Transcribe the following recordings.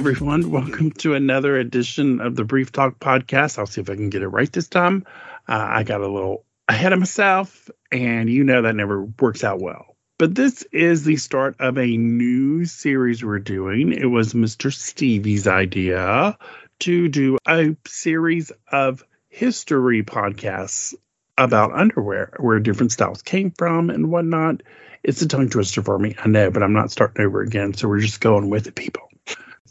everyone. Welcome to another edition of the Brief Talk podcast. I'll see if I can get it right this time. Uh, I got a little ahead of myself, and you know that never works out well. But this is the start of a new series we're doing. It was Mr. Stevie's idea to do a series of history podcasts about underwear, where different styles came from and whatnot. It's a tongue twister for me, I know, but I'm not starting over again. So we're just going with it, people.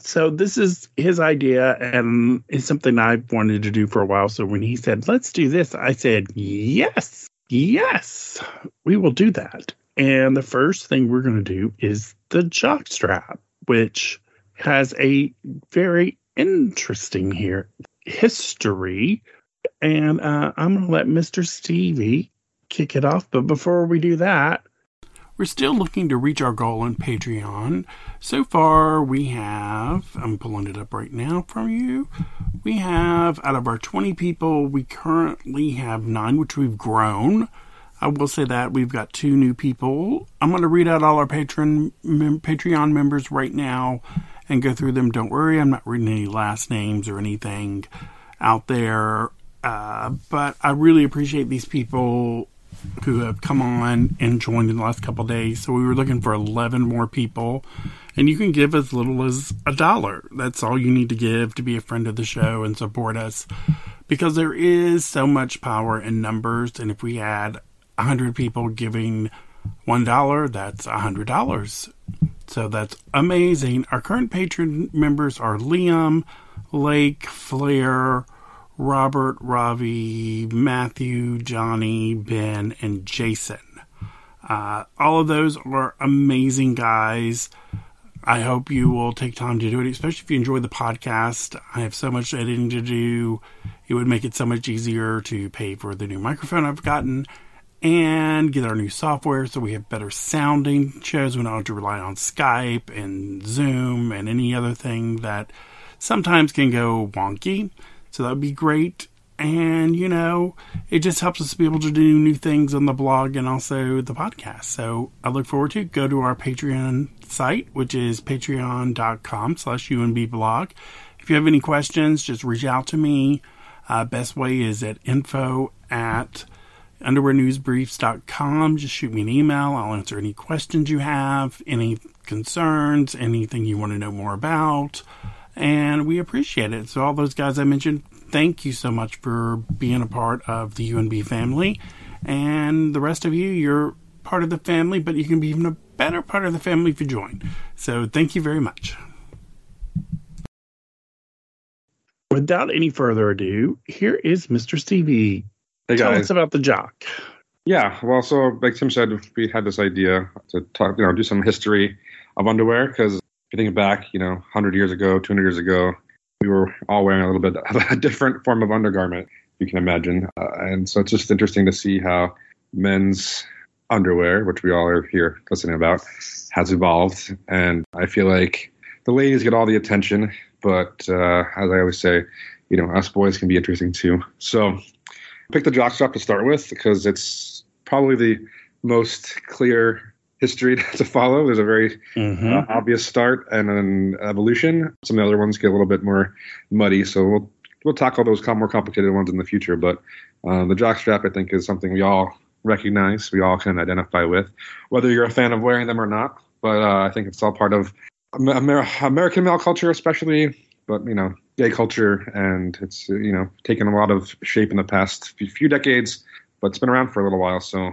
So this is his idea, and it's something I've wanted to do for a while. So when he said, "Let's do this," I said, "Yes, yes, we will do that." And the first thing we're going to do is the jock strap, which has a very interesting here history. And uh, I'm going to let Mr. Stevie kick it off. But before we do that, we're still looking to reach our goal on Patreon. So far, we have, I'm pulling it up right now from you. We have, out of our 20 people, we currently have nine, which we've grown. I will say that we've got two new people. I'm going to read out all our patron mem- Patreon members right now and go through them. Don't worry, I'm not reading any last names or anything out there. Uh, but I really appreciate these people who have come on and joined in the last couple days. So we were looking for 11 more people. And you can give as little as a dollar. That's all you need to give to be a friend of the show and support us. Because there is so much power in numbers. And if we had 100 people giving $1, that's $100. So that's amazing. Our current patron members are Liam, Lake, Flair, Robert, Ravi, Matthew, Johnny, Ben, and Jason. Uh, all of those are amazing guys. I hope you will take time to do it, especially if you enjoy the podcast. I have so much editing to do. It would make it so much easier to pay for the new microphone I've gotten and get our new software so we have better sounding shows. We don't have to rely on Skype and Zoom and any other thing that sometimes can go wonky. So that would be great. And, you know, it just helps us be able to do new things on the blog and also the podcast. So I look forward to it. Go to our Patreon site, which is patreon.com slash unbblog. If you have any questions, just reach out to me. Uh, best way is at info at underwearnewsbriefs.com. Just shoot me an email. I'll answer any questions you have, any concerns, anything you want to know more about and we appreciate it. So, all those guys I mentioned, thank you so much for being a part of the UNB family. And the rest of you, you're part of the family, but you can be even a better part of the family if you join. So, thank you very much. Without any further ado, here is Mr. Stevie. Hey Tell guys. us about the jock. Yeah, well, so like Tim said, we had this idea to talk, you know, do some history of underwear because if you think back, you know, 100 years ago, 200 years ago, we were all wearing a little bit of a different form of undergarment, you can imagine. Uh, and so it's just interesting to see how men's underwear, which we all are here listening about, has evolved. And I feel like the ladies get all the attention, but uh, as I always say, you know, us boys can be interesting too. So pick the jockstrap to start with because it's probably the most clear history to follow. There's a very Mm-hmm. uh, obvious start and an evolution. Some of the other ones get a little bit more muddy, so we'll we'll tackle those more complicated ones in the future. But uh, the jockstrap, I think, is something we all recognize, we all can identify with, whether you're a fan of wearing them or not. But uh, I think it's all part of Amer- Amer- American male culture, especially, but you know, gay culture, and it's you know taken a lot of shape in the past few decades, but it's been around for a little while. So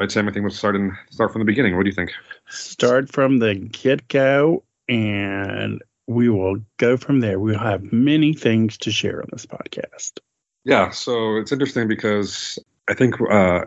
I'd say everything will start in start from the beginning. What do you think? Start from the get go, and we will go from there. We'll have many things to share on this podcast. Yeah, so it's interesting because I think uh,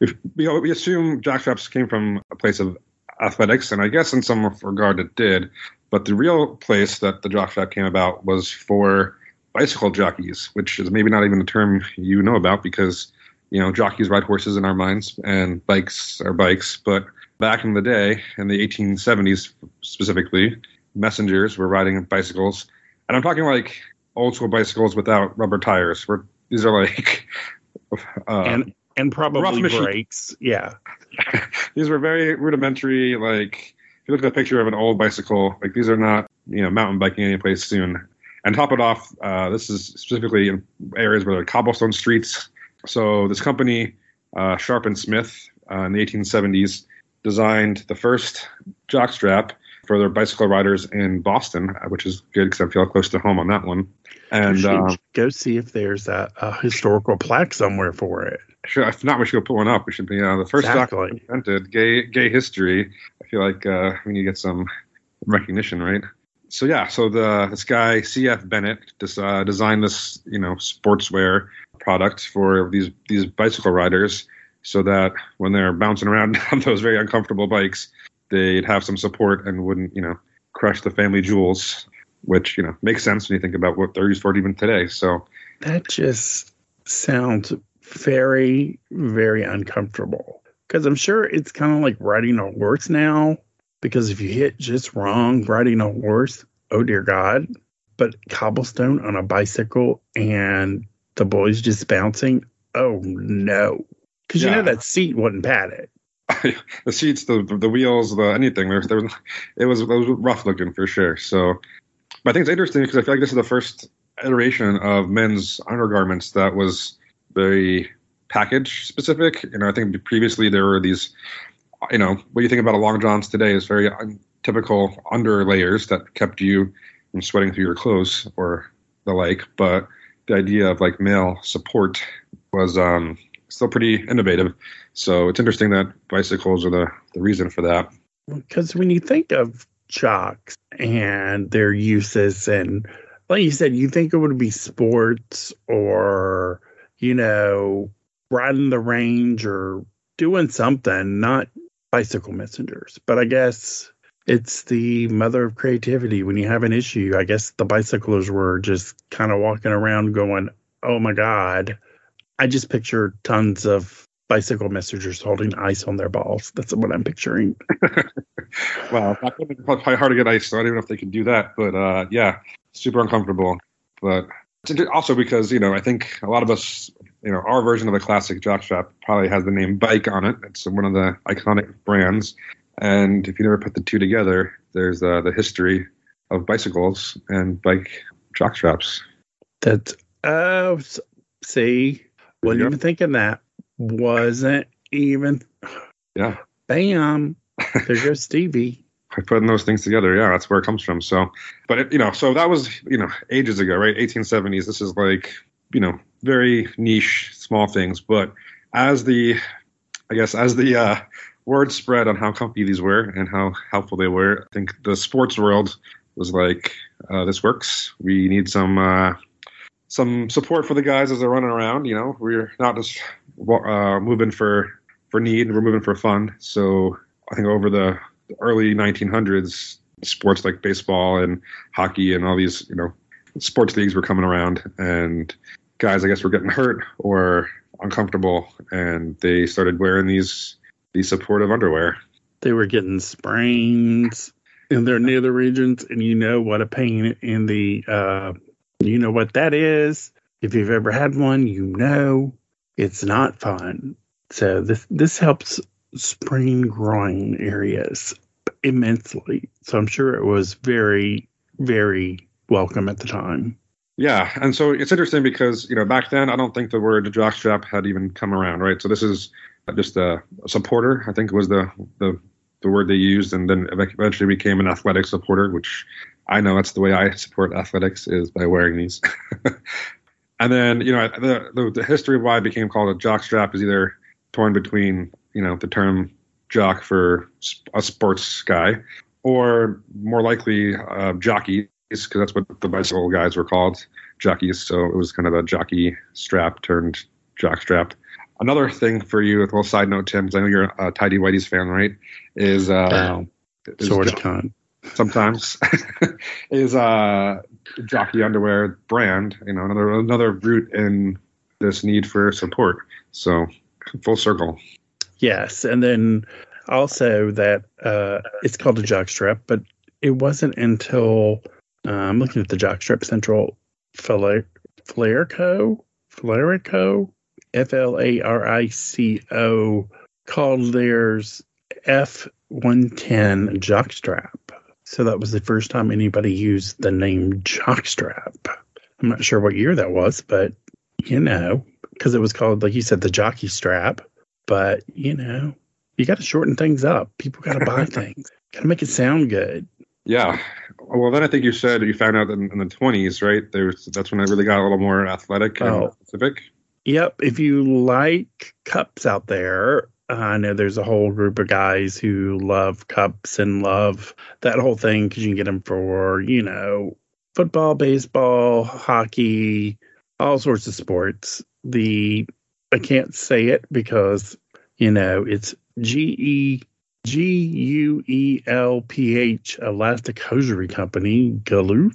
we we we assume jockstraps came from a place of athletics, and I guess in some regard it did. But the real place that the jockstrap came about was for bicycle jockeys, which is maybe not even a term you know about because you know jockeys ride horses in our minds and bikes are bikes. But back in the day, in the 1870s specifically, messengers were riding bicycles, and I'm talking like old school bicycles without rubber tires. Where these are like uh, and and probably brakes. Yeah. these were very rudimentary. Like if you look at a picture of an old bicycle, like these are not you know mountain biking anyplace soon. And top it off, uh, this is specifically in areas where there are cobblestone streets. So this company, uh, Sharp and Smith, uh, in the 1870s, designed the first jockstrap for their bicycle riders in Boston, uh, which is good because I feel close to home on that one. And uh, go see if there's a, a, historical plaque somewhere for it. Sure, if not, we should go put one up. We should be uh, the first exactly. invented gay gay history. I feel like uh, we need to get some recognition, right? So yeah, so the this guy C.F. Bennett just, uh, designed this you know sportswear product for these these bicycle riders, so that when they're bouncing around on those very uncomfortable bikes, they'd have some support and wouldn't, you know, crush the family jewels, which, you know, makes sense when you think about what they're used for even today. So that just sounds very, very uncomfortable. Because I'm sure it's kind of like riding a horse now. Because if you hit just wrong riding a horse, oh dear God. But cobblestone on a bicycle and the boys just bouncing, oh no. Because yeah. you know that seat wasn't padded. the seats, the the wheels, the anything. There, there was, it was it was rough looking for sure. So, but I think it's interesting because I feel like this is the first iteration of men's undergarments that was very package specific. You know, I think previously there were these, you know, what you think about a long johns today is very typical under layers that kept you from sweating through your clothes or the like. But the idea of like male support was um, still pretty innovative. So it's interesting that bicycles are the, the reason for that. Because when you think of jocks and their uses, and like you said, you think it would be sports or, you know, riding the range or doing something, not bicycle messengers. But I guess it's the mother of creativity. When you have an issue, I guess the bicyclers were just kind of walking around going, oh my God. I just picture tons of bicycle messengers holding ice on their balls. That's what I'm picturing. wow, probably hard to get ice. So I don't even know if they can do that, but uh, yeah, super uncomfortable. But also because you know I think a lot of us, you know, our version of the classic jockstrap probably has the name Bike on it. It's one of the iconic brands. And if you never put the two together, there's uh, the history of bicycles and bike jockstraps. That uh, see, wasn't even thinking that wasn't even. Yeah. Bam. There goes Stevie. putting those things together, yeah, that's where it comes from. So, but it, you know, so that was you know ages ago, right? 1870s. This is like you know very niche, small things. But as the, I guess, as the uh, word spread on how comfy these were and how helpful they were, I think the sports world was like, uh, this works. We need some uh, some support for the guys as they're running around. You know, we're not just uh, moving for for need, we're moving for fun. So I think over the early 1900s, sports like baseball and hockey and all these you know sports leagues were coming around, and guys I guess were getting hurt or uncomfortable, and they started wearing these these supportive underwear. They were getting sprains in their nether regions, and you know what a pain in the uh, you know what that is. If you've ever had one, you know it's not fun. So this this helps sprain groin areas immensely. So I'm sure it was very very welcome at the time. Yeah, and so it's interesting because you know back then I don't think the word jockstrap had even come around, right? So this is just a, supporter. I think was the the the word they used, and then eventually became an athletic supporter, which I know that's the way I support athletics is by wearing these. and then you know the, the, the history of why it became called a jock strap is either torn between you know the term jock for a sports guy, or more likely uh, jockeys because that's what the bicycle guys were called jockeys. So it was kind of a jockey strap turned jock strap. Another thing for you, with a little side note, Tim, because I know you're a Tidy Whitey's fan, right? Is uh, is sort of con sometimes is uh jockey underwear brand you know another another root in this need for support so full circle yes and then also that uh it's called a jockstrap but it wasn't until uh, i'm looking at the jockstrap central Flarico Flarico f-l-a-r-i-c-o called theirs f110 jockstrap So that was the first time anybody used the name jockstrap. I'm not sure what year that was, but you know, because it was called, like you said, the jockey strap. But you know, you got to shorten things up. People got to buy things. Got to make it sound good. Yeah. Well, then I think you said you found out in, in the 20s, right? There's that's when I really got a little more athletic and Oh. specific. Yep. If you like cups out there, I know there's a whole group of guys who love cups and love that whole thing because you can get them for, you know, football, baseball, hockey, all sorts of sports. The, I can't say it because, you know, it's G E G U E L P H Elastic Hosiery Company, Galoo,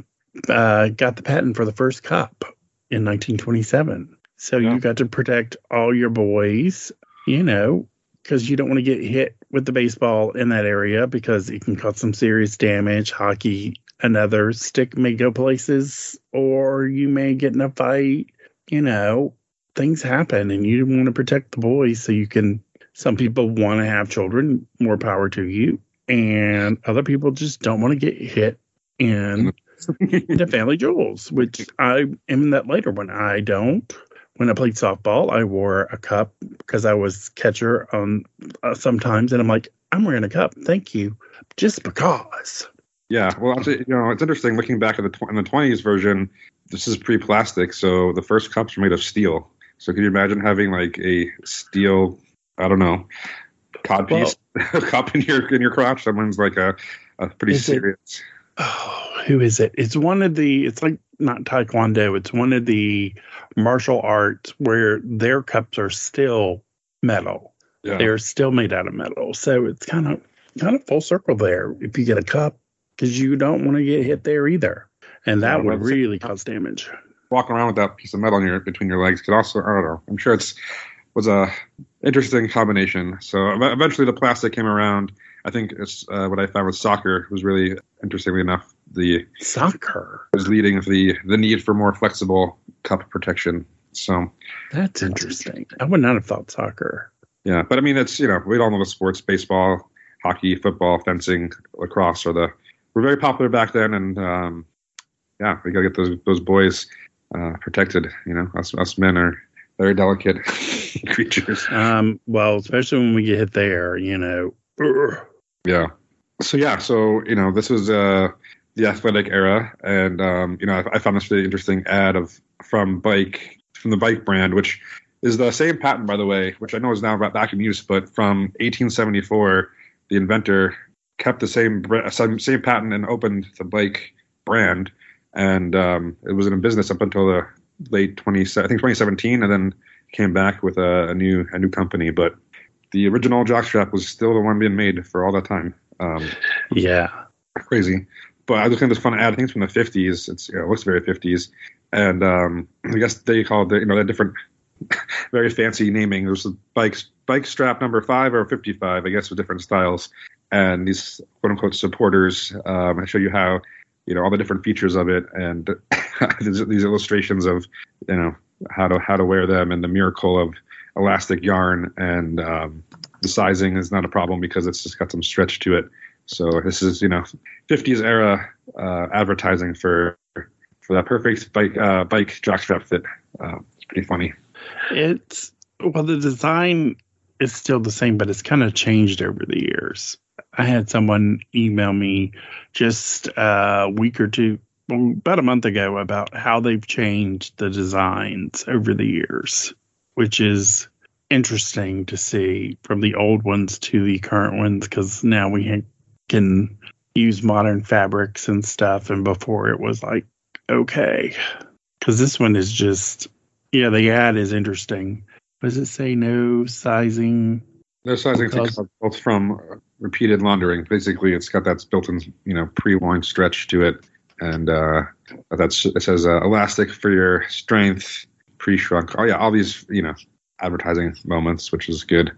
uh, got the patent for the first cup in 1927. So Yeah. you got to protect all your boys, you know, because you don't want to get hit with the baseball in that area because it can cause some serious damage. Hockey, another stick may go places, or you may get in a fight. You know, things happen, and you want to protect the boys so you can. Some people want to have children, more power to you, and other people just don't want to get hit in the family jewels, which I am in that later one. I don't. When I played softball, I wore a cup because I was catcher on uh, sometimes, and I'm like, I'm wearing a cup. Thank you, just because. Yeah, well, you know, it's interesting looking back at the tw- in the 20s version. This is pre-plastic, so the first cups were made of steel. So can you imagine having like a steel, I don't know, codpiece cup in your in your crotch? Someone's like a, a pretty Is it- serious. Oh, who is it? It's one of the. It's like not taekwondo. It's one of the martial arts where their cups are still metal. Yeah, They're still made out of metal. So it's kind of kind of full circle there. If you get a cup, because you don't want to get hit there either, and that would really cause damage. walking around with that piece of metal in your between your legs could also I don't know. I'm sure it's was a interesting combination. So eventually the plastic came around. I think it's uh, what I found with soccer was really interestingly enough the Soccer. was leading the the need for more flexible cup protection. So That's interesting. I would not have thought soccer. yeah, but I mean it's you know we all know the sports baseball, hockey, football, fencing, lacrosse are the were very popular back then, and um, yeah, we gotta get those those boys uh, protected. You know, us us men are very delicate creatures. Um, well, especially when we get hit there, you know. Yeah. So yeah, so you know, this was uh the athletic era, and um, you know, I, I found this really interesting ad of from bike from the bike brand, which is the same patent, by the way, which I know is now back in use, but from 1874, the inventor kept the same same, same patent and opened the bike brand, and um, it was in business up until the late 20, I think 2017, and then came back with a, a new a new company, but the original jockstrap was still the one being made for all that time. Um, Yeah. crazy. But I was looking at this fun ad. I think it's from the 50s. It's you know, it looks very 50s, and um, I guess they called it you know that different, very fancy naming. There's a bike bike strap number five or 55, I guess, with different styles. And these quote unquote supporters, um, I show you how you know all the different features of it, and these illustrations of you know how to how to wear them, and the miracle of elastic yarn, and um, the sizing is not a problem because it's just got some stretch to it. So this is you know 50s era uh, advertising for for that perfect bike uh, bike jockstrap fit. Uh, it's pretty funny. It's well, the design is still the same, but it's kind of changed over the years. I had someone email me just a week or two, about a month ago, about how they've changed the designs over the years, which is interesting to see from the old ones to the current ones because now we can use modern fabrics and stuff, and before it was like okay, because this one is just yeah, the ad is interesting. Does it say no sizing? No sizing Because- from repeated laundering. Basically, it's got that built-in you know pre-worn stretch to it, and uh, that's it says uh, elastic for your strength, pre-shrunk. Oh yeah, all these you know advertising moments, which is good.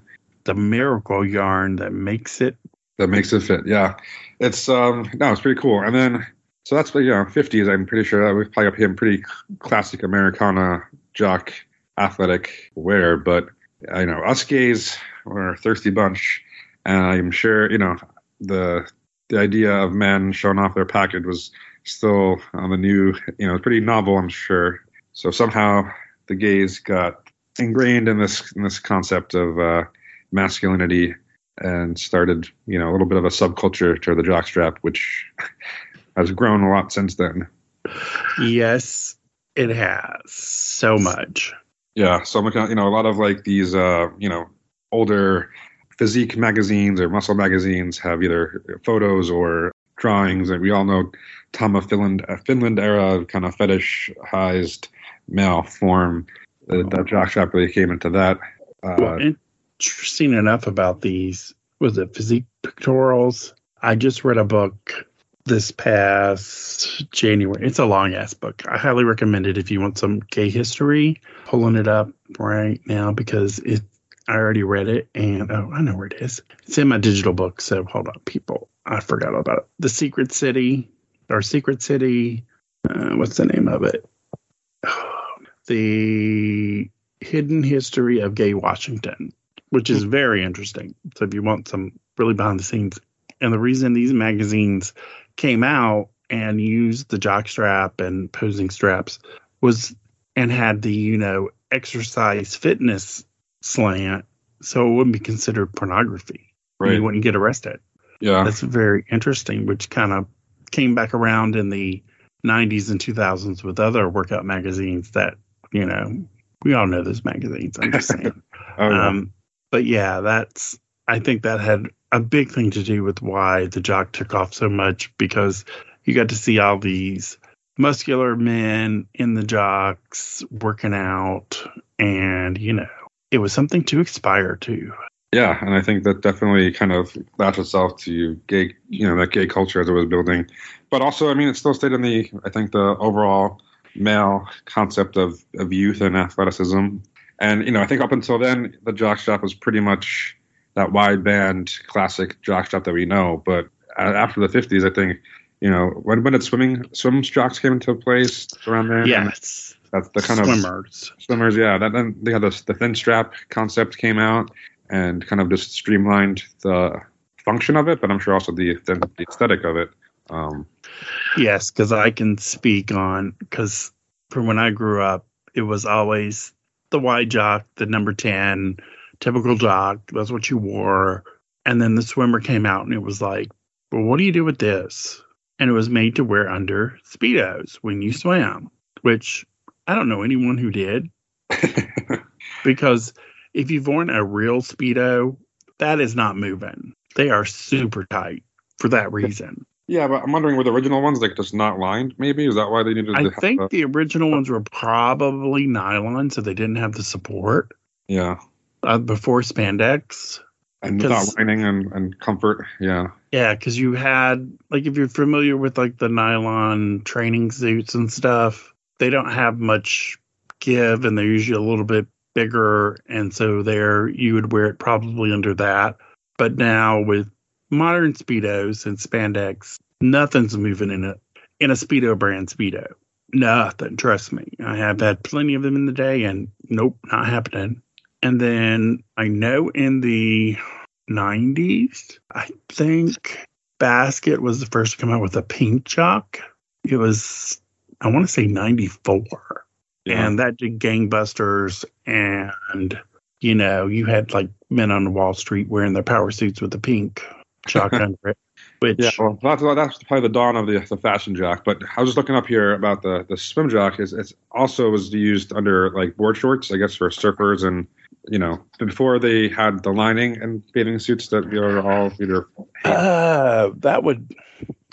The miracle yarn that makes it. that makes it fit. Yeah, it's um no, it's pretty cool. And then so that's you know fifties. I'm pretty sure that we probably up him pretty classic Americana jock athletic wear. But I know us gays were a thirsty bunch, and I'm sure you know the the idea of men showing off their package was still on the new, you know, pretty novel, I'm sure. So somehow the gays got ingrained in this in this concept of uh, masculinity and started, you know, a little bit of a subculture to the jockstrap, which has grown a lot since then. Yes, it has so much. Yeah, so you know, a lot of like these, uh, you know, older physique magazines or muscle magazines have either photos or drawings, and we all know Tom of Finland, uh, Finland era kind of fetishized male form. Uh, that jockstrap really came into that. Uh, well, interesting enough about these was it physique pictorials. I just read a book this past January. It's a long ass book. I highly recommend it if you want some gay history. Pulling it up right now because it I already read it and oh I know where it is. It's in my digital book. So hold on, people. I forgot about it. The Secret City or Secret City. Uh, what's the name of it? the Hidden History of Gay Washington, which is very interesting. So if you want some really behind the scenes, and the reason these magazines came out and used the jock strap and posing straps was and had the you know exercise fitness slant, so it wouldn't be considered pornography. Right. You wouldn't get arrested. Yeah, that's very interesting. Which kind of came back around in the 90s and 2000s with other workout magazines that you know we all know those magazines. I'm just saying. oh, yeah. Um, but yeah, that's I think that had a big thing to do with why the jock took off so much because you got to see all these muscular men in the jocks working out and you know it was something to aspire to yeah and i think that definitely kind of latched itself to gay you know that gay culture as it was building but also i mean it still stayed in the i think the overall male concept of, of youth and athleticism and you know i think up until then the jockstrap was pretty much that wide band classic jockstrap that we know. But after the 50s, I think, you know, when, when did swimming swim jocks came into place around there? Yes. That's the kind swimmers. of swimmers. Yeah. That, then they had the, the thin strap concept came out and kind of just streamlined the function of it, but I'm sure also the, the, the aesthetic of it. Um, yes, because I can speak on because from when I grew up, it was always the wide jock, the number 10, typical jock. That's what you wore. And then the swimmer came out and it was like, well, what do you do with this? And it was made to wear under Speedos when you swam, which I don't know anyone who did. because if you've worn a real Speedo, that is not moving. They are super tight for that reason. Yeah, but I'm wondering were the original ones like just not lined? Maybe is that why they needed? To I think the original ones were probably nylon, so they didn't have the support. Yeah, uh, before spandex and not lining and, and comfort yeah yeah because you had like if you're familiar with like the nylon training suits and stuff they don't have much give and they're usually a little bit bigger and so there you would wear it probably under that. But now with modern speedos and spandex nothing's moving in it in a speedo brand speedo. Nothing trust me. I have had plenty of them in the day and nope not happening. And then I know in the 90s, I think Basket was the first to come out with a pink jock. It was, I want to say 94. Yeah. And that did gangbusters. And, you know, you had like men on Wall Street wearing their power suits with the pink jock under it. Which, yeah, well, that's, that's probably the dawn of the, the fashion jock. But I was just looking up here about the, the swim jock. Is it's also was used under like board shorts, I guess, for surfers and you know, before they had the lining and bathing suits that we are all either. Uh, that would,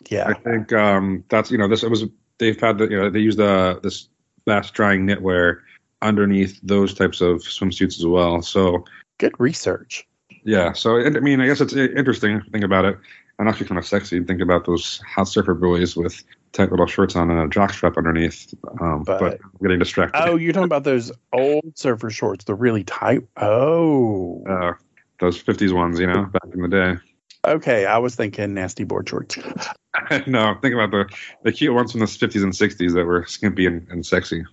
yeah. I think um, that's you know this it was they've had the you know they use the this fast drying knitwear underneath those types of swimsuits as well. So good research. Yeah. So I mean, I guess it's interesting to think about it, and actually kind of sexy to think about those hot surfer boys with tight little shorts on and a jock strap underneath. Um, but, but I'm getting distracted. Oh, you're talking about those old surfer shorts, the really tight. Oh, uh, those '50s ones, you know, back in the day. Okay, I was thinking nasty board shorts. no, think about the the cute ones from the '50s and '60s that were skimpy and, and sexy.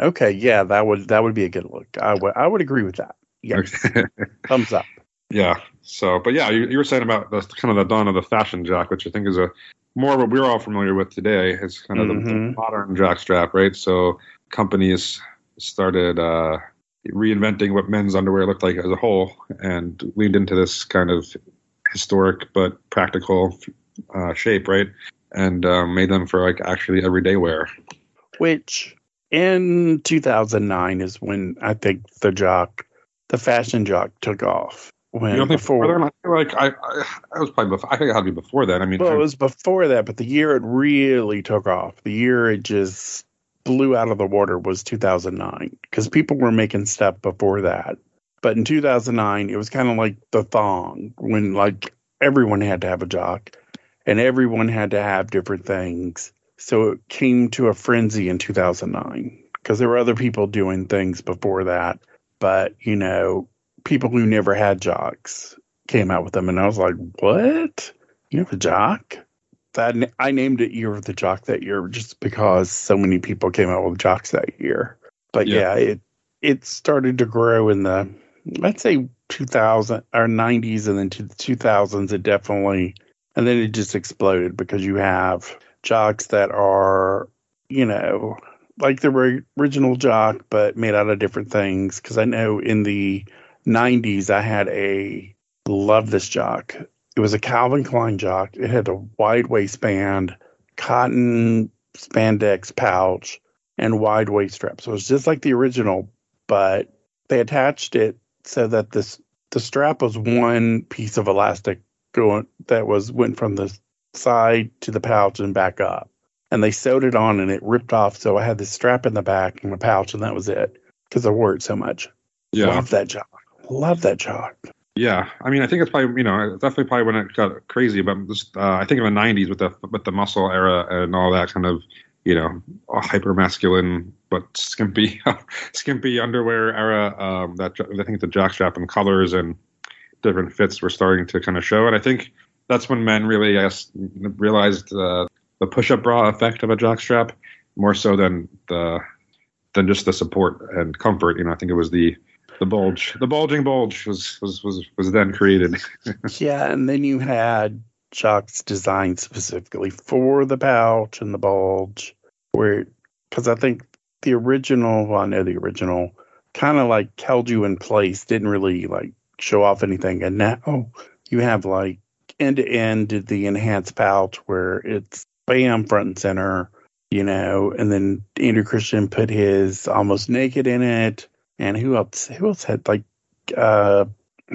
Okay, yeah, that would that would be a good look. I would I would agree with that. Yes, thumbs up. Yeah. So, but yeah, you, you were saying about the kind of the dawn of the fashion jack, which I think is a more what we're all familiar with today. It's kind of mm-hmm. the, the, mm-hmm. modern jock strap, right? So companies started uh, reinventing what men's underwear looked like as a whole and leaned into this kind of historic but practical uh, shape, right? And um, made them for like actually everyday wear. Which in 2009 is when I think the jock, the fashion jock, took off. When you don't think before, before then? like I, I, I was probably before. I think it had to be before that. I mean, well, it was before that, but the year it really took off, the year it just blew out of the water was 2009 because people were making stuff before that. But in 2009, it was kind of like the thong when like everyone had to have a jock and everyone had to have different things. So it came to a frenzy in 2009 because there were other people doing things before that. But, you know, people who never had jocks came out with them. And I was like, what? You have a jock? That I named it Year of the Jock that year just because so many people came out with jocks that year. But yeah, yeah it it started to grow in the let's say 2000 or 90s and then to the 2000s it definitely and then it just exploded because you have jocks that are you know like the original jock but made out of different things. Because i know in the 90s i had a love this jock. It was a calvin klein jock. It had a wide waistband cotton spandex pouch and wide waist strap so it's just like the original but they attached it so that this the strap was one piece of elastic going that was went from the side to the pouch and back up. And they sewed it on and it ripped off. So I had this strap in the back and the pouch and that was it because I wore it so much. Yeah. Love that jock. Love that jock. Yeah, I mean, I think it's probably you know definitely probably when it got crazy, but just uh, I think in the '90s with the with the muscle era and all that kind of you know hyper masculine but skimpy skimpy underwear era um, that I think the jockstrap and colors and different fits were starting to kind of show, and I think that's when men really I guess realized uh, the push-up bra effect of a jockstrap more so than the than just the support and comfort. You know, I think it was the the bulge, the bulging bulge was was was was then created. yeah, and then you had jocks designed specifically for the pouch and the bulge, where because I think the original, well, I know the original, kind of like held you in place, didn't really like show off anything, and now you have like end to end the enhanced pouch where it's bam front and center, you know, and then Andrew Christian put his almost naked in it, and who else? Who else had like uh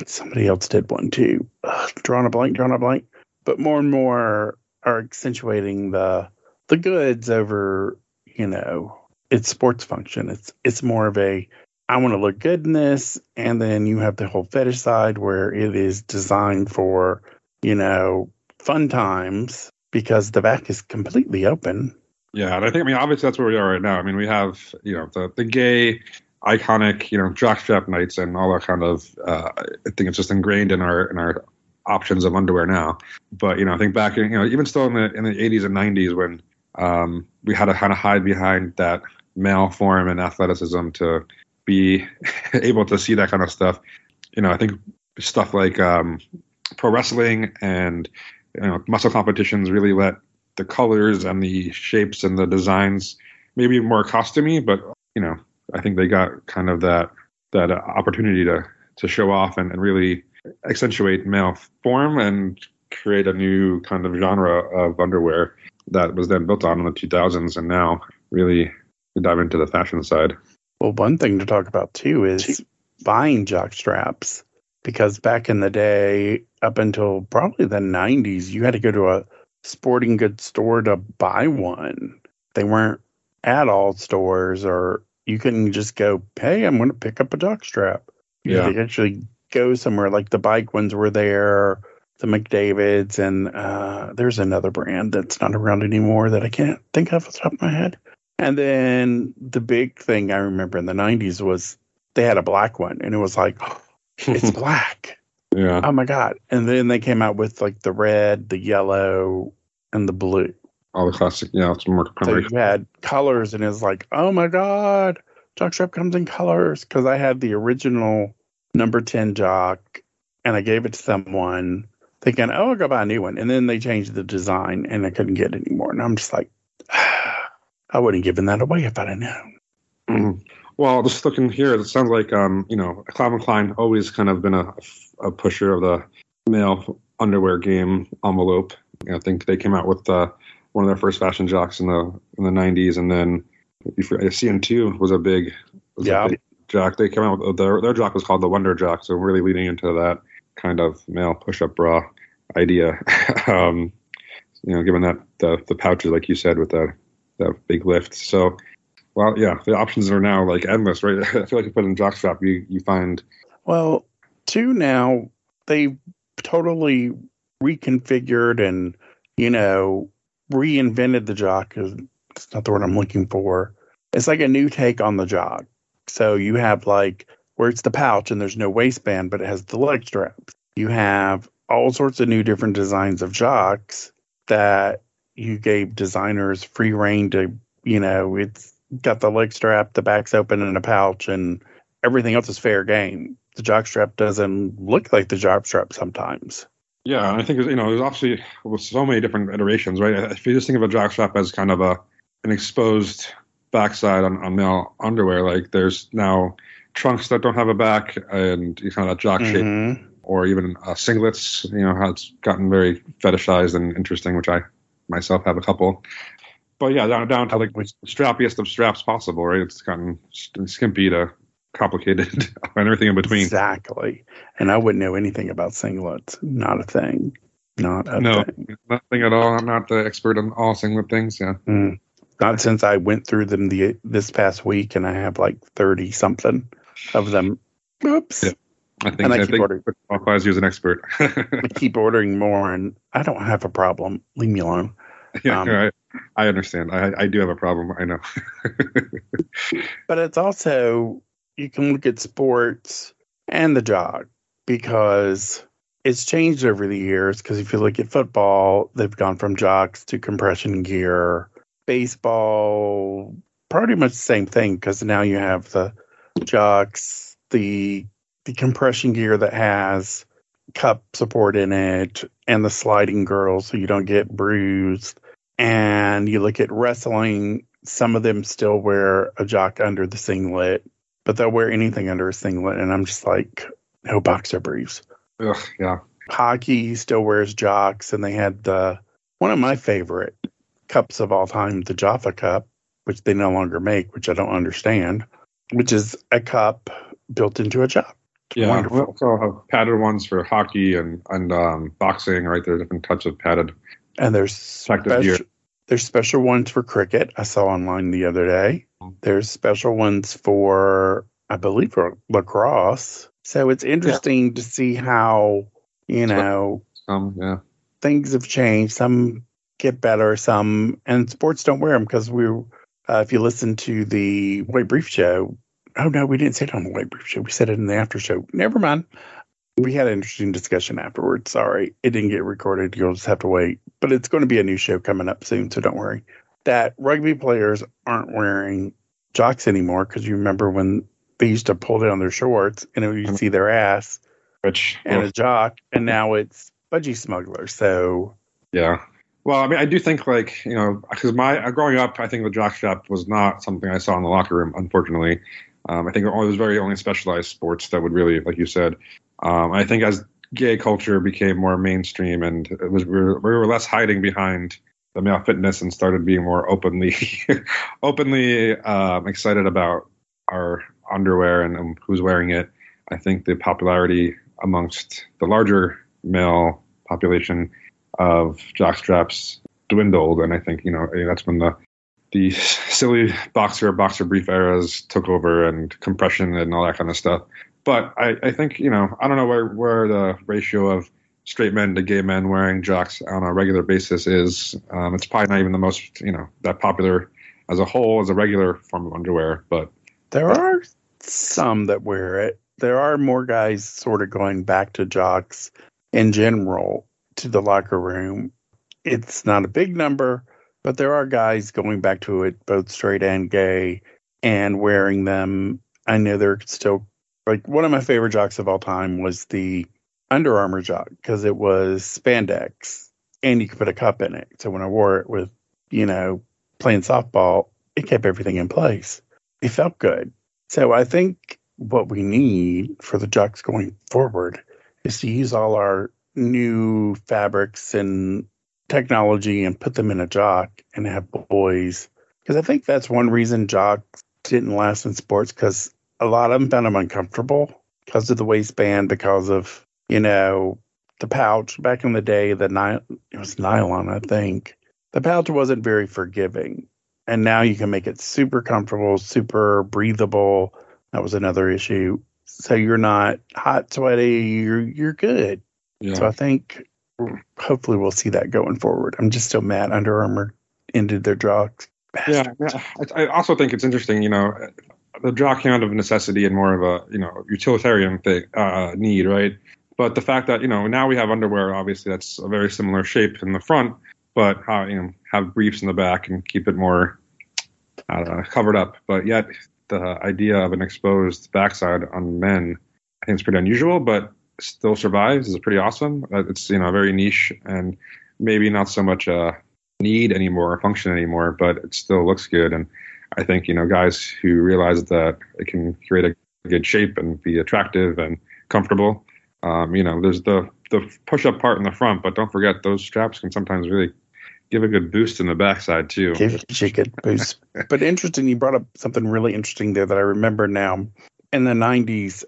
somebody else did one too. Ugh, drawing a blank, drawing a blank but more and more are accentuating the the goods over you know its sports function. It's it's more of a I want to look good in this, and then you have the whole fetish side where it is designed for you know fun times because the back is completely open. Yeah, and I think I mean obviously that's where we are right now. I mean we have you know the the gay iconic you know jockstrap nights and all that kind of uh, I think it's just ingrained in our in our options of underwear now. But you know, I think back in you know even still in the in the 80s and 90s when um, we had to kind of hide behind that male form and athleticism to be able to see that kind of stuff. You know, I think stuff like um, pro wrestling and you know, muscle competitions really let the colors and the shapes and the designs maybe more costumey, but you know, I think they got kind of that that opportunity to to show off and, and really accentuate male form and create a new kind of genre of underwear that was then built on in the 2000s and now really dive into the fashion side. Well, one thing to talk about too is buying jock straps because back in the day, up until probably the 90s, you had to go to a sporting goods store to buy one. They weren't at all stores, or you couldn't just go, hey, I'm going to pick up a jock strap. You yeah. had to actually go somewhere like the bike ones were there, the McDavid's, and uh, there's another brand that's not around anymore that I can't think of off the top of my head. And then the big thing I remember in the 90s was they had a black one, and it was like, oh, it's black. Yeah. Oh my God. And then they came out with like the red, the yellow, and the blue. All the classic, yeah, it's more So you had colors, and it's like, oh my God, Jockstrap comes in colors. Because I had the original number 10 jock and I gave it to someone thinking, oh, I'll go buy a new one. And then they changed the design and I couldn't get it anymore. And I'm just like, I wouldn't have given that away if I'd have known. Mhm. Well, just looking here, it sounds like um, you know, Calvin Klein always kind of been a, a pusher of the male underwear game envelope. You know, I think they came out with uh, one of their first fashion jocks in the in the 90s, and then if- C-IN2 was a big, was a Yeah. big jock. They came out with their their jock was called the Wonder Jock, so really leading into that kind of male push-up bra idea. um, you know, given that the the pouches, like you said, with the the big lift. So, well, yeah, the options are now like endless, right? I feel like you put in jockstrap, you you find Well, two now, they've totally reconfigured and, you know, reinvented the jock. It's not the word I'm looking for. It's like a new take on the jock. So you have like where it's the pouch and there's no waistband, but it has the leg straps. You have all sorts of new different designs of jocks that you gave designers free reign to, you know, it's got the leg strap, the back's open and a pouch, and everything else is fair game. The jock strap doesn't look like the jock strap sometimes. Yeah, and I think you know there's obviously with so many different iterations, right? If you just think of a jockstrap as kind of a an exposed backside on, on male underwear, like there's now trunks that don't have a back and you kind of that jock shape, Mhm. or even uh, singlets. You know how it's gotten very fetishized and interesting, which I myself have a couple. But yeah, down down to like the strappiest of straps possible, right? It's gotten skimpy to complicated and everything in between. Exactly. And I wouldn't know anything about singlets. Not a thing. Not a No, thing. nothing at all. I'm not the expert on all singlet things. Yeah. Mm. Not since I went through them the this past week, and I have like thirty something of them. Oops. Yeah. I think And I I, keep think ordering. qualifies you as an expert. I keep ordering more, and I don't have a problem. Leave me alone. yeah, Um, I, I understand. I, I do have a problem. I know. But it's also you can look at sports and the jog because it's changed over the years. Because if you look at football, they've gone from jocks to compression gear. Baseball, pretty much the same thing because now you have the jocks, the the compression gear that has cup support in it, and the sliding girls so you don't get bruised. And you look at wrestling, some of them still wear a jock under the singlet, but they'll wear anything under a singlet. And I'm just like, no boxer briefs. Ugh, yeah. Hockey still wears jocks, and they had the one of my favorite cups of all time, the Jaffa Cup, which they no longer make, which I don't understand, which is a cup built into a jock. Yeah. Wonderful. We also have padded ones for hockey and and um, boxing. Right, there are different types of padded. And there's Practice gear. special, there's special ones for cricket. I saw online the other day. There's special ones for, I believe, for lacrosse. So it's interesting to see how you know Um, yeah. things have changed. Some get better, some and sports don't wear them because we. Uh, if you listen to the White Brief show, oh no, we didn't say it on the White Brief show. We said it in the after show. Never mind. We had an interesting discussion afterwards. Sorry, it didn't get recorded. You'll just have to wait. But it's going to be a new show coming up soon, so don't worry. That rugby players aren't wearing jocks anymore because you remember when they used to pull down their shorts and you would see their ass Which and a jock, and now it's budgie smuggler. So Yeah. Well, I mean, I do think like you know, because my uh, growing up, I think the jockstrap was not something I saw in the locker room. Unfortunately, um, I think it was very only specialized sports that would really, like you said. Um, I think as gay culture became more mainstream and it was we were, we were less hiding behind the male fitness and started being more openly, openly um, excited about our underwear and, um, who's wearing it. I think the popularity amongst the larger male population of jockstraps dwindled, and I think you know that's when the the silly boxer boxer brief eras took over and compression and all that kind of stuff. But I, I think you know I don't know where where the ratio of straight men to gay men wearing jocks on a regular basis is. Um, it's probably not even the most you know that popular as a whole as a regular form of underwear. But there are some that wear it. There are more guys sort of going back to jocks in general to the locker room. It's not a big number, but there are guys going back to it, both straight and gay, and wearing them. I know they're still like one of my favorite jocks of all time was the Under Armour jock because it was spandex and you could put a cup in it. So when I wore it with, you know, playing softball, it kept everything in place. It felt good. So I think what we need for the jocks going forward is to use all our new fabrics and technology and put them in a jock and have boys. Because I think that's one reason jocks didn't last in sports because a lot of them found them uncomfortable because of the waistband, because of, you know, the pouch. Back in the day, the ny- it was nylon, I think. The pouch wasn't very forgiving. And now you can make it super comfortable, super breathable. That was another issue. So you're not hot, sweaty, you're you're good. Yeah. So I think hopefully we'll see that going forward. I'm just so mad Under Armour ended their jocks. Yeah, yeah. I, also think it's interesting. You know, the jock came out of necessity and more of a you know utilitarian thing uh, need, right? But the fact that you know now we have underwear, obviously that's a very similar shape in the front, but how you know have briefs in the back and keep it more uh, covered up. But yet the idea of an exposed backside on men, I think it's pretty unusual, but still survives is pretty awesome. Uh, It's you know very niche and maybe not so much a need anymore, a function anymore, but it still looks good. And I think you know guys who realize that it can create a good shape and be attractive and comfortable. Um, you know, there's the the push-up part in the front, but don't forget those straps can sometimes really give a good boost in the backside too. Give you a good boost. but interesting, you brought up something really interesting there that I remember now. In the 90s,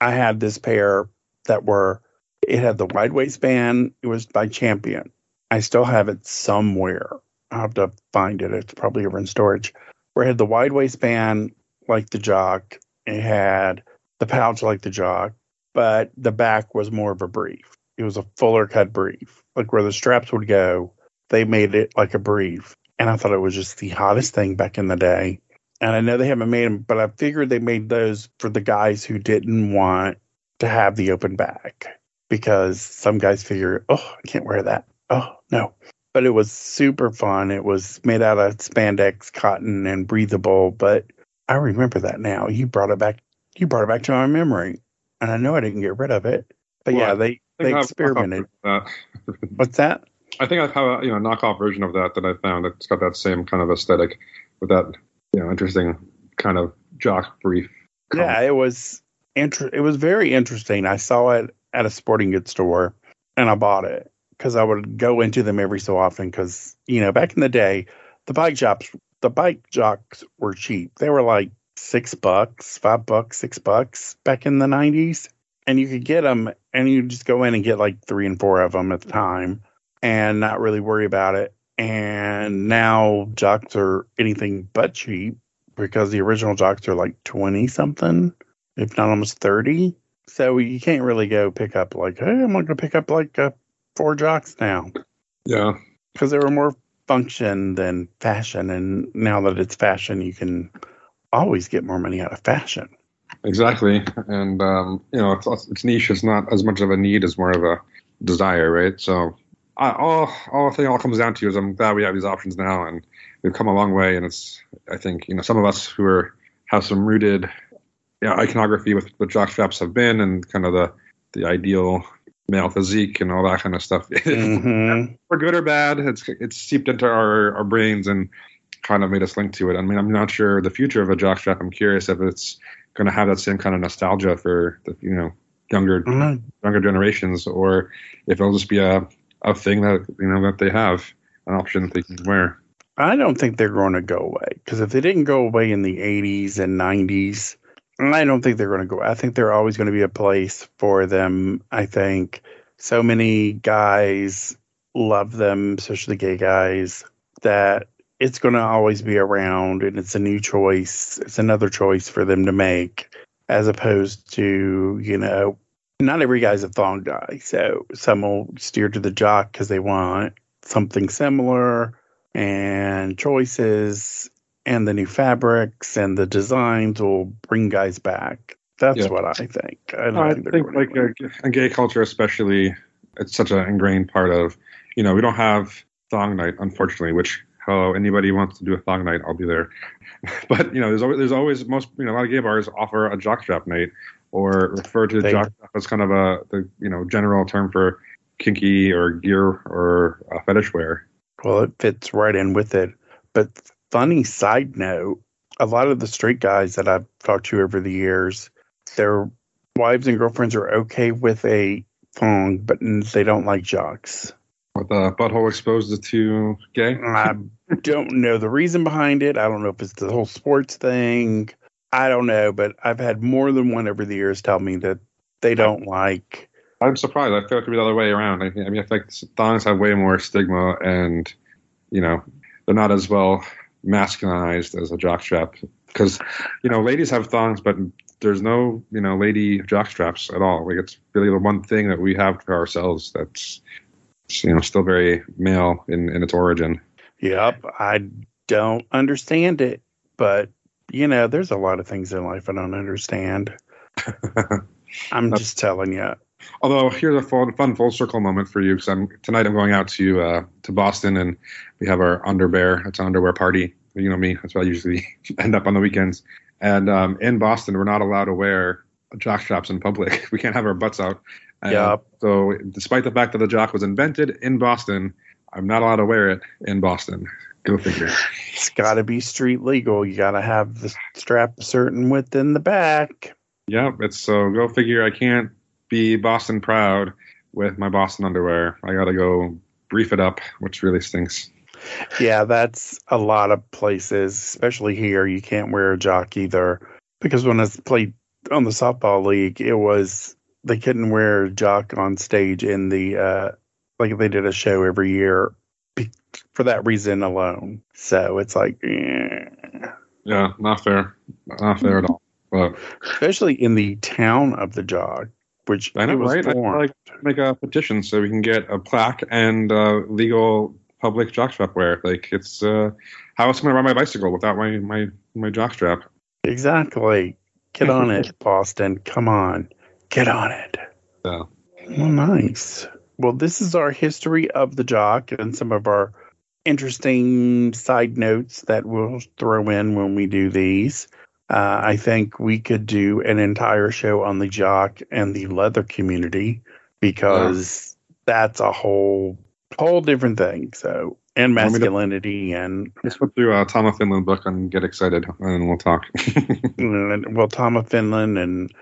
I had this pair that were, it had the wide waistband. It was by Champion. I still have it somewhere. I'll have to find it. It's probably over in storage. Where it had the wide waistband like the jock. It had the pouch like the jock, but the back was more of a brief. It was a fuller cut brief, like where the straps would go they made it like a brief. And I thought it was just the hottest thing back in the day. And I know they haven't made them, but I figured they made those for the guys who didn't want to have the open back because some guys figure, oh, I can't wear that. Oh, no. But it was super fun. It was made out of spandex, cotton, and breathable. But I remember that now. You brought it back. You brought it back to my memory, and I know I didn't get rid of it. But Well, yeah, they they I've- experimented. Uh, What's that? I think I have a you know knockoff version of that that I found. It's got that same kind of aesthetic with that you know interesting kind of jock brief. Yeah, it was inter- It was very interesting. I saw it at a sporting goods store, and I bought it because I would go into them every so often. Because you know, back in the day, the bike shops, the bike jocks were cheap. They were like six bucks, five bucks, six bucks back in the nineties, and you could get them, and you just go in and get like three and four of them at the time, and not really worry about it. And now jocks are anything but cheap because the original jocks are like 20 something, if not almost 30. So you can't really go pick up like, hey, I'm going to pick up like uh, four jocks now Yeah, because they were more function than fashion. And now that it's fashion, you can always get more money out of fashion. exactly. And um, you know, it's, it's niche. It's not as much of a need as more of a desire, right? So I, all all I think all comes down to is I'm glad we have these options now, and we've come a long way. And it's I think you know some of us who are have some rooted you know, iconography with what jock straps have been, and kind of the the ideal male physique and all that kind of stuff. hmm for good or bad, it's it's seeped into our, our brains and kind of made us link to it. I mean, I'm not sure the future of a jockstrap. I'm curious if it's going to have that same kind of nostalgia for the you know younger younger generations, or if it'll just be a a thing that you know that they have an option that they can wear. I don't think they're going to go away because if they didn't go away in the 80s and 90s, I don't think they're going to go. I think they're always going to be a place for them. I think so many guys love them, especially gay guys, that it's going to always be around and it's a new choice. It's another choice for them to make as opposed to, you know, not every guy's a thong guy. So some will steer to the jock because they want something similar and choices and the new fabrics and the designs will bring guys back. That's Yeah. what I think. I don't I think think like away. uh, in gay culture, especially, it's such an ingrained part of you know we don't have thong night unfortunately. Which hello anybody wants to do a thong night, I'll be there. but you know there's always there's always most you know a lot of gay bars offer a jockstrap night or refer to They- jockstrap as kind of a the you know general term for kinky or gear or uh, fetish wear. Well, it fits right in with it. But funny side note, a lot of the straight guys that I've talked to over the years, their wives and girlfriends are okay with a thong, but they don't like jocks. With the butthole exposed to gay? I don't know the reason behind it. I don't know if it's the whole sports thing. I don't know, but I've had more than one over the years tell me that they don't like. I'm surprised. I feel like it could be the other way around. I, I mean, I feel like thongs have way more stigma, and you know, they're not as well masculinized as a jockstrap. Because you know, ladies have thongs, but there's no you know lady jockstraps at all. Like it's really the one thing that we have for ourselves that's you know still very male in in its origin. Yep, I don't understand it, but you know, there's a lot of things in life I don't understand. I'm just telling you. Although here's a fun, fun full circle moment for you because I'm tonight I'm going out to uh, to Boston and we have our underwear. It's an underwear party. You know me. That's why I usually end up on the weekends. And um, in Boston, we're not allowed to wear jock straps in public. We can't have our butts out. Yeah. So despite the fact that the jock was invented in Boston, I'm not allowed to wear it in Boston. Go figure. It's got to be street legal. You got to have the strap a certain width in the back. Yep. It's so go figure. I can't be Boston proud with my Boston underwear. I got to go brief it up, which really stinks. Yeah, that's a lot of places, especially here. You can't wear a jock either because when I played on the softball league, it was they couldn't wear a jock on stage in the uh, like they did a show every year for that reason alone. So it's like, eh. yeah, not fair, not fair at all. But especially in the town of the jock, which I know, right? I like make a petition so we can get a plaque and uh, legal public jockstrap wear. Like it's uh, how else am I gonna ride my bicycle without my my my jockstrap? Exactly. Get on it, Boston. Come on, get on it. Yeah. Well, nice. Well, this is our history of the jock and some of our interesting side notes that we'll throw in when we do these. Uh, I think we could do an entire show on the jock and the leather community because yeah. that's a whole whole different thing. So and masculinity and let's go through a Tom of Finland book and get excited and we'll talk. well, Tom of Finland and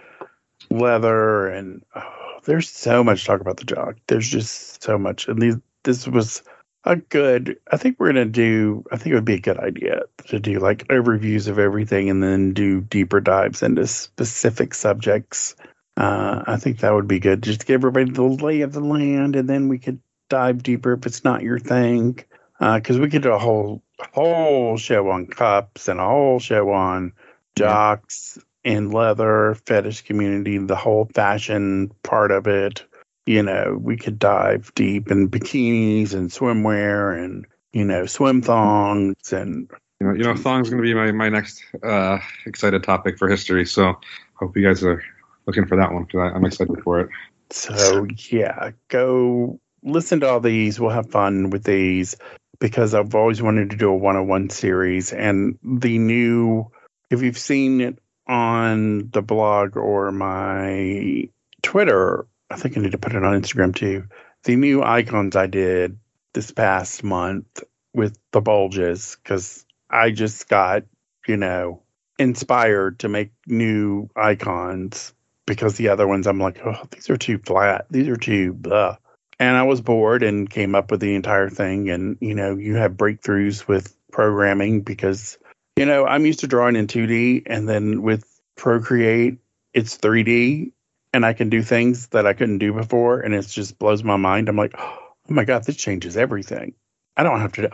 leather and oh, there's so much to talk about the jock. There's just so much, and these this was a good i think we're going to do i think it would be a good idea to do like overviews of everything and then do deeper dives into specific subjects uh, i think that would be good just to give everybody the lay of the land and then we could dive deeper if it's not your thing because uh, we could do a whole whole show on cups and a whole show on jocks and leather fetish community the whole fashion part of it you know, we could dive deep in bikinis and swimwear and, you know, swim thongs and. You know, you know thongs going to be my, my next uh, excited topic for history. So hope you guys are looking for that one because I'm excited for it. So, yeah, go listen to all these. We'll have fun with these because I've always wanted to do a one on one series. And the new, if you've seen it on the blog or my Twitter, I think I need to put it on Instagram too. The new icons I did this past month with the bulges because I just got, you know, inspired to make new icons because the other ones I'm like, oh, these are too flat. These are too blah. And I was bored and came up with the entire thing. And, you know, you have breakthroughs with programming because, you know, I'm used to drawing in 2D and then with Procreate, it's 3D and I can do things that I couldn't do before, and it just blows my mind. I'm like, oh my god, this changes everything. I don't have to. Do,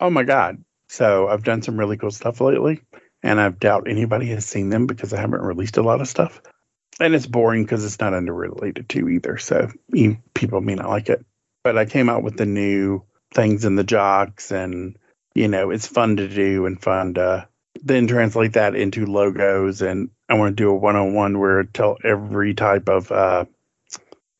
oh my god. So I've done some really cool stuff lately, and I doubt anybody has seen them because I haven't released a lot of stuff, and it's boring because it's not underrelated to either. So people may not like it, but I came out with the new things in the jocks, and you know, it's fun to do and fun to then translate that into logos and I want to do a one-on-one where I tell every type of uh,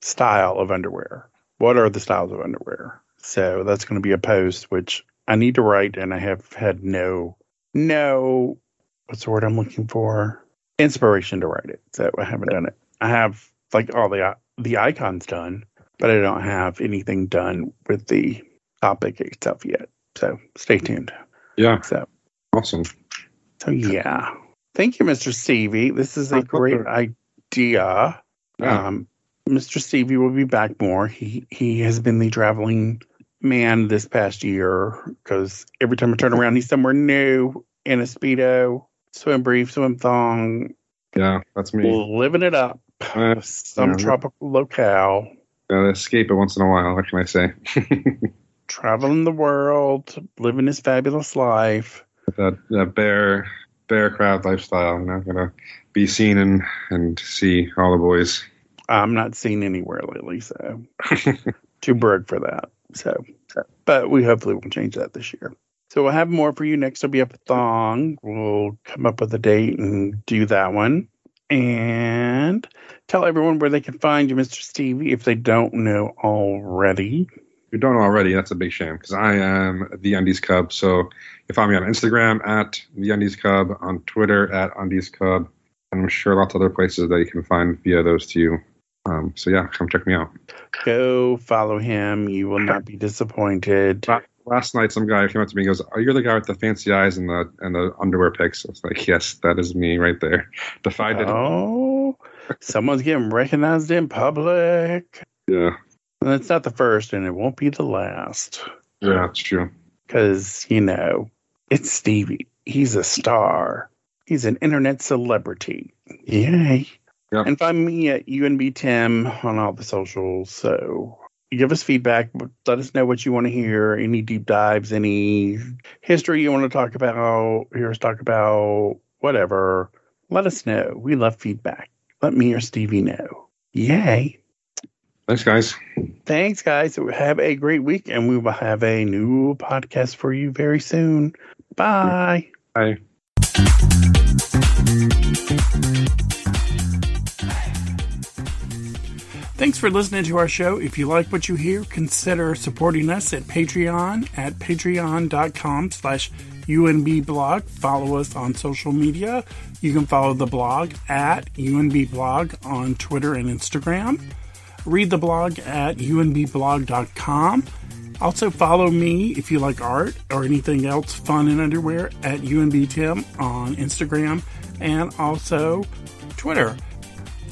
style of underwear. What are the styles of underwear? So that's going to be a post which I need to write, and I have had no no what's the word I'm looking for inspiration to write it. So I haven't done it. I have like all the the icons done, but I don't have anything done with the topic itself yet. So stay tuned. Yeah. So Awesome. so yeah. Thank you, Mr. Stevie. This is a great idea. Yeah. Um, Mr. Stevie will be back more. He he has been the traveling man this past year because every time I turn around, he's somewhere new in a speedo, swim brief, swim thong, Yeah, that's me. living it up. Uh, Some yeah. tropical locale, Gotta escape it once in a while. What can I say? traveling the world, living his fabulous life. that that bear bear crowd lifestyle. You know, gonna be seen and and see all the boys. I'm not seen anywhere lately, so too broke for that. So, but we hopefully will change that this year. So we'll have more for you next. Will be a thong. We'll come up with a date and do that one, and tell everyone where they can find you, Mr. Stevie, if they don't know already. If you don't know already, that's a big shame because I am the Undies Cub. So you find me on Instagram at the Undies Cub, on Twitter at Undies Cub, and I'm sure lots of other places that you can find via those two. Um, so yeah, come check me out. Go follow him. You will not be disappointed. La- Last night, some guy came up to me and goes, oh, "Are you the guy with the fancy eyes and the and the underwear pics?" I was like, "Yes, that is me right there." Defied it. Oh, someone's getting recognized in public. Yeah, And it's not the first, and it won't be the last. yeah, it's true. Because, you know, it's Stevie. He's a star. He's an internet celebrity. Yay. Yeah. And find me at UNB Tim on all the socials. So give us feedback. Let us know what you want to hear. Any deep dives, any history you want to talk about, hear us talk about, whatever. Let us know. We love feedback. Let me or Stevie know. Yay. Thanks, guys. Thanks, guys. Have a great week, and we will have a new podcast for you very soon. Bye. Bye. Thanks for listening to our show. If you like what you hear, consider supporting us at Patreon at patreon.com slash unbblog. Follow us on social media. You can follow the blog at unbblog on Twitter and Instagram. Read the blog at unbblog.com. Also follow me if you like art or anything else fun in underwear at unbtim on Instagram and also Twitter.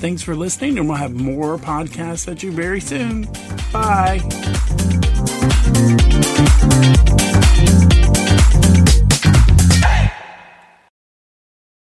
Thanks for listening, and we'll have more podcasts at you very soon. Bye.